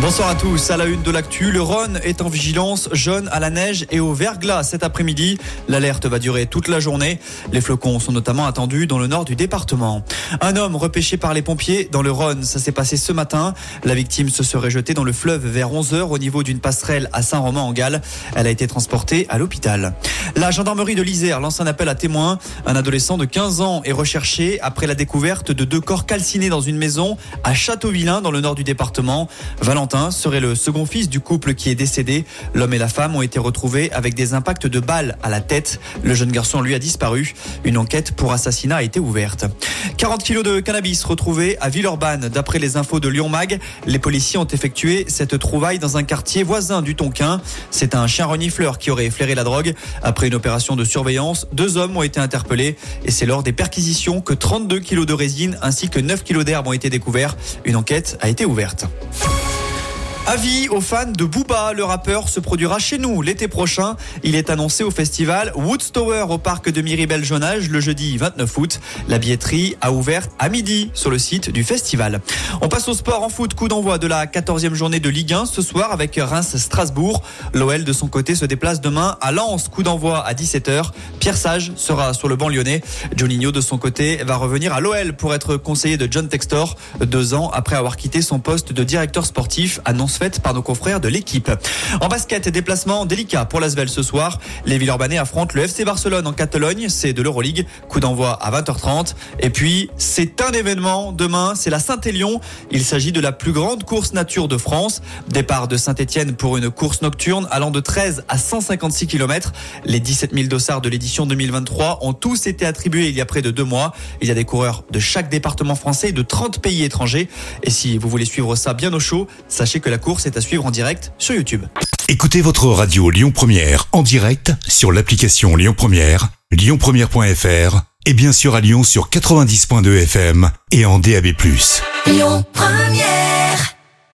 Bonsoir à tous. À la une de l'actu, le Rhône est en vigilance jaune à la neige et au verglas cet après-midi. L'alerte va durer toute la journée. Les flocons sont notamment attendus dans le nord du département. Un homme repêché par les pompiers dans le Rhône. Ça s'est passé ce matin. La victime se serait jetée dans le fleuve vers 11 heures au niveau d'une passerelle à Saint-Romain-en-Galles. Elle a été transportée à l'hôpital. La gendarmerie de l'Isère lance un appel à témoins. Un adolescent de 15 ans est recherché après la découverte de deux corps calcinés dans une maison à Châteauvillain dans le nord du département. Valentin serait le second fils du couple qui est décédé. L'homme et la femme ont été retrouvés avec des impacts de balles à la tête. Le jeune garçon lui a disparu. Une enquête pour assassinat a été ouverte. 40 kilos de cannabis retrouvés à Villeurbanne. D'après les infos de Lyon Mag, les policiers ont effectué cette trouvaille dans un quartier voisin du Tonkin. C'est un chien renifleur qui aurait flairé la drogue. Après une opération de surveillance, deux hommes ont été interpellés et c'est lors des perquisitions que 32 kilos de résine ainsi que 9 kilos d'herbe ont été découverts. Une enquête a été ouverte. Avis aux fans de Booba, le rappeur se produira chez nous l'été prochain. Il est annoncé au festival Woodstower au parc de Miribel-Jonage le jeudi 29 août. La billetterie a ouvert à midi sur le site du festival. On passe au sport en foot, coup d'envoi de la 14e journée de Ligue 1 ce soir avec Reims-Strasbourg. L'OL de son côté se déplace demain à Lens, coup d'envoi à 17h. Pierre Sage sera sur le banc lyonnais. Joninho de son côté va revenir à l'OL pour être conseiller de John Textor deux ans après avoir quitté son poste de directeur sportif Nantes faite par nos confrères de l'équipe. En basket, déplacement délicat pour l'Asvel ce soir. Les Villeurbanais affrontent le FC Barcelone en Catalogne, c'est de l'Euroleague. Coup d'envoi à 20h30. Et puis, c'est un événement demain, c'est la Saint-Élion. Il s'agit de la plus grande course nature de France. Départ de Saint-Etienne pour une course nocturne allant de 13 à 156 km. Les 17 000 dossards de l'édition 2023 ont tous été attribués il y a près de deux mois. Il y a des coureurs de chaque département français de 30 pays étrangers. Et si vous voulez suivre ça bien au chaud, sachez que la course est à suivre en direct sur YouTube. Écoutez votre radio Lyon Première en direct sur l'application Lyon Première, lyonpremière.fr et bien sûr à Lyon sur 90.2 FM et en DAB+. Lyon Première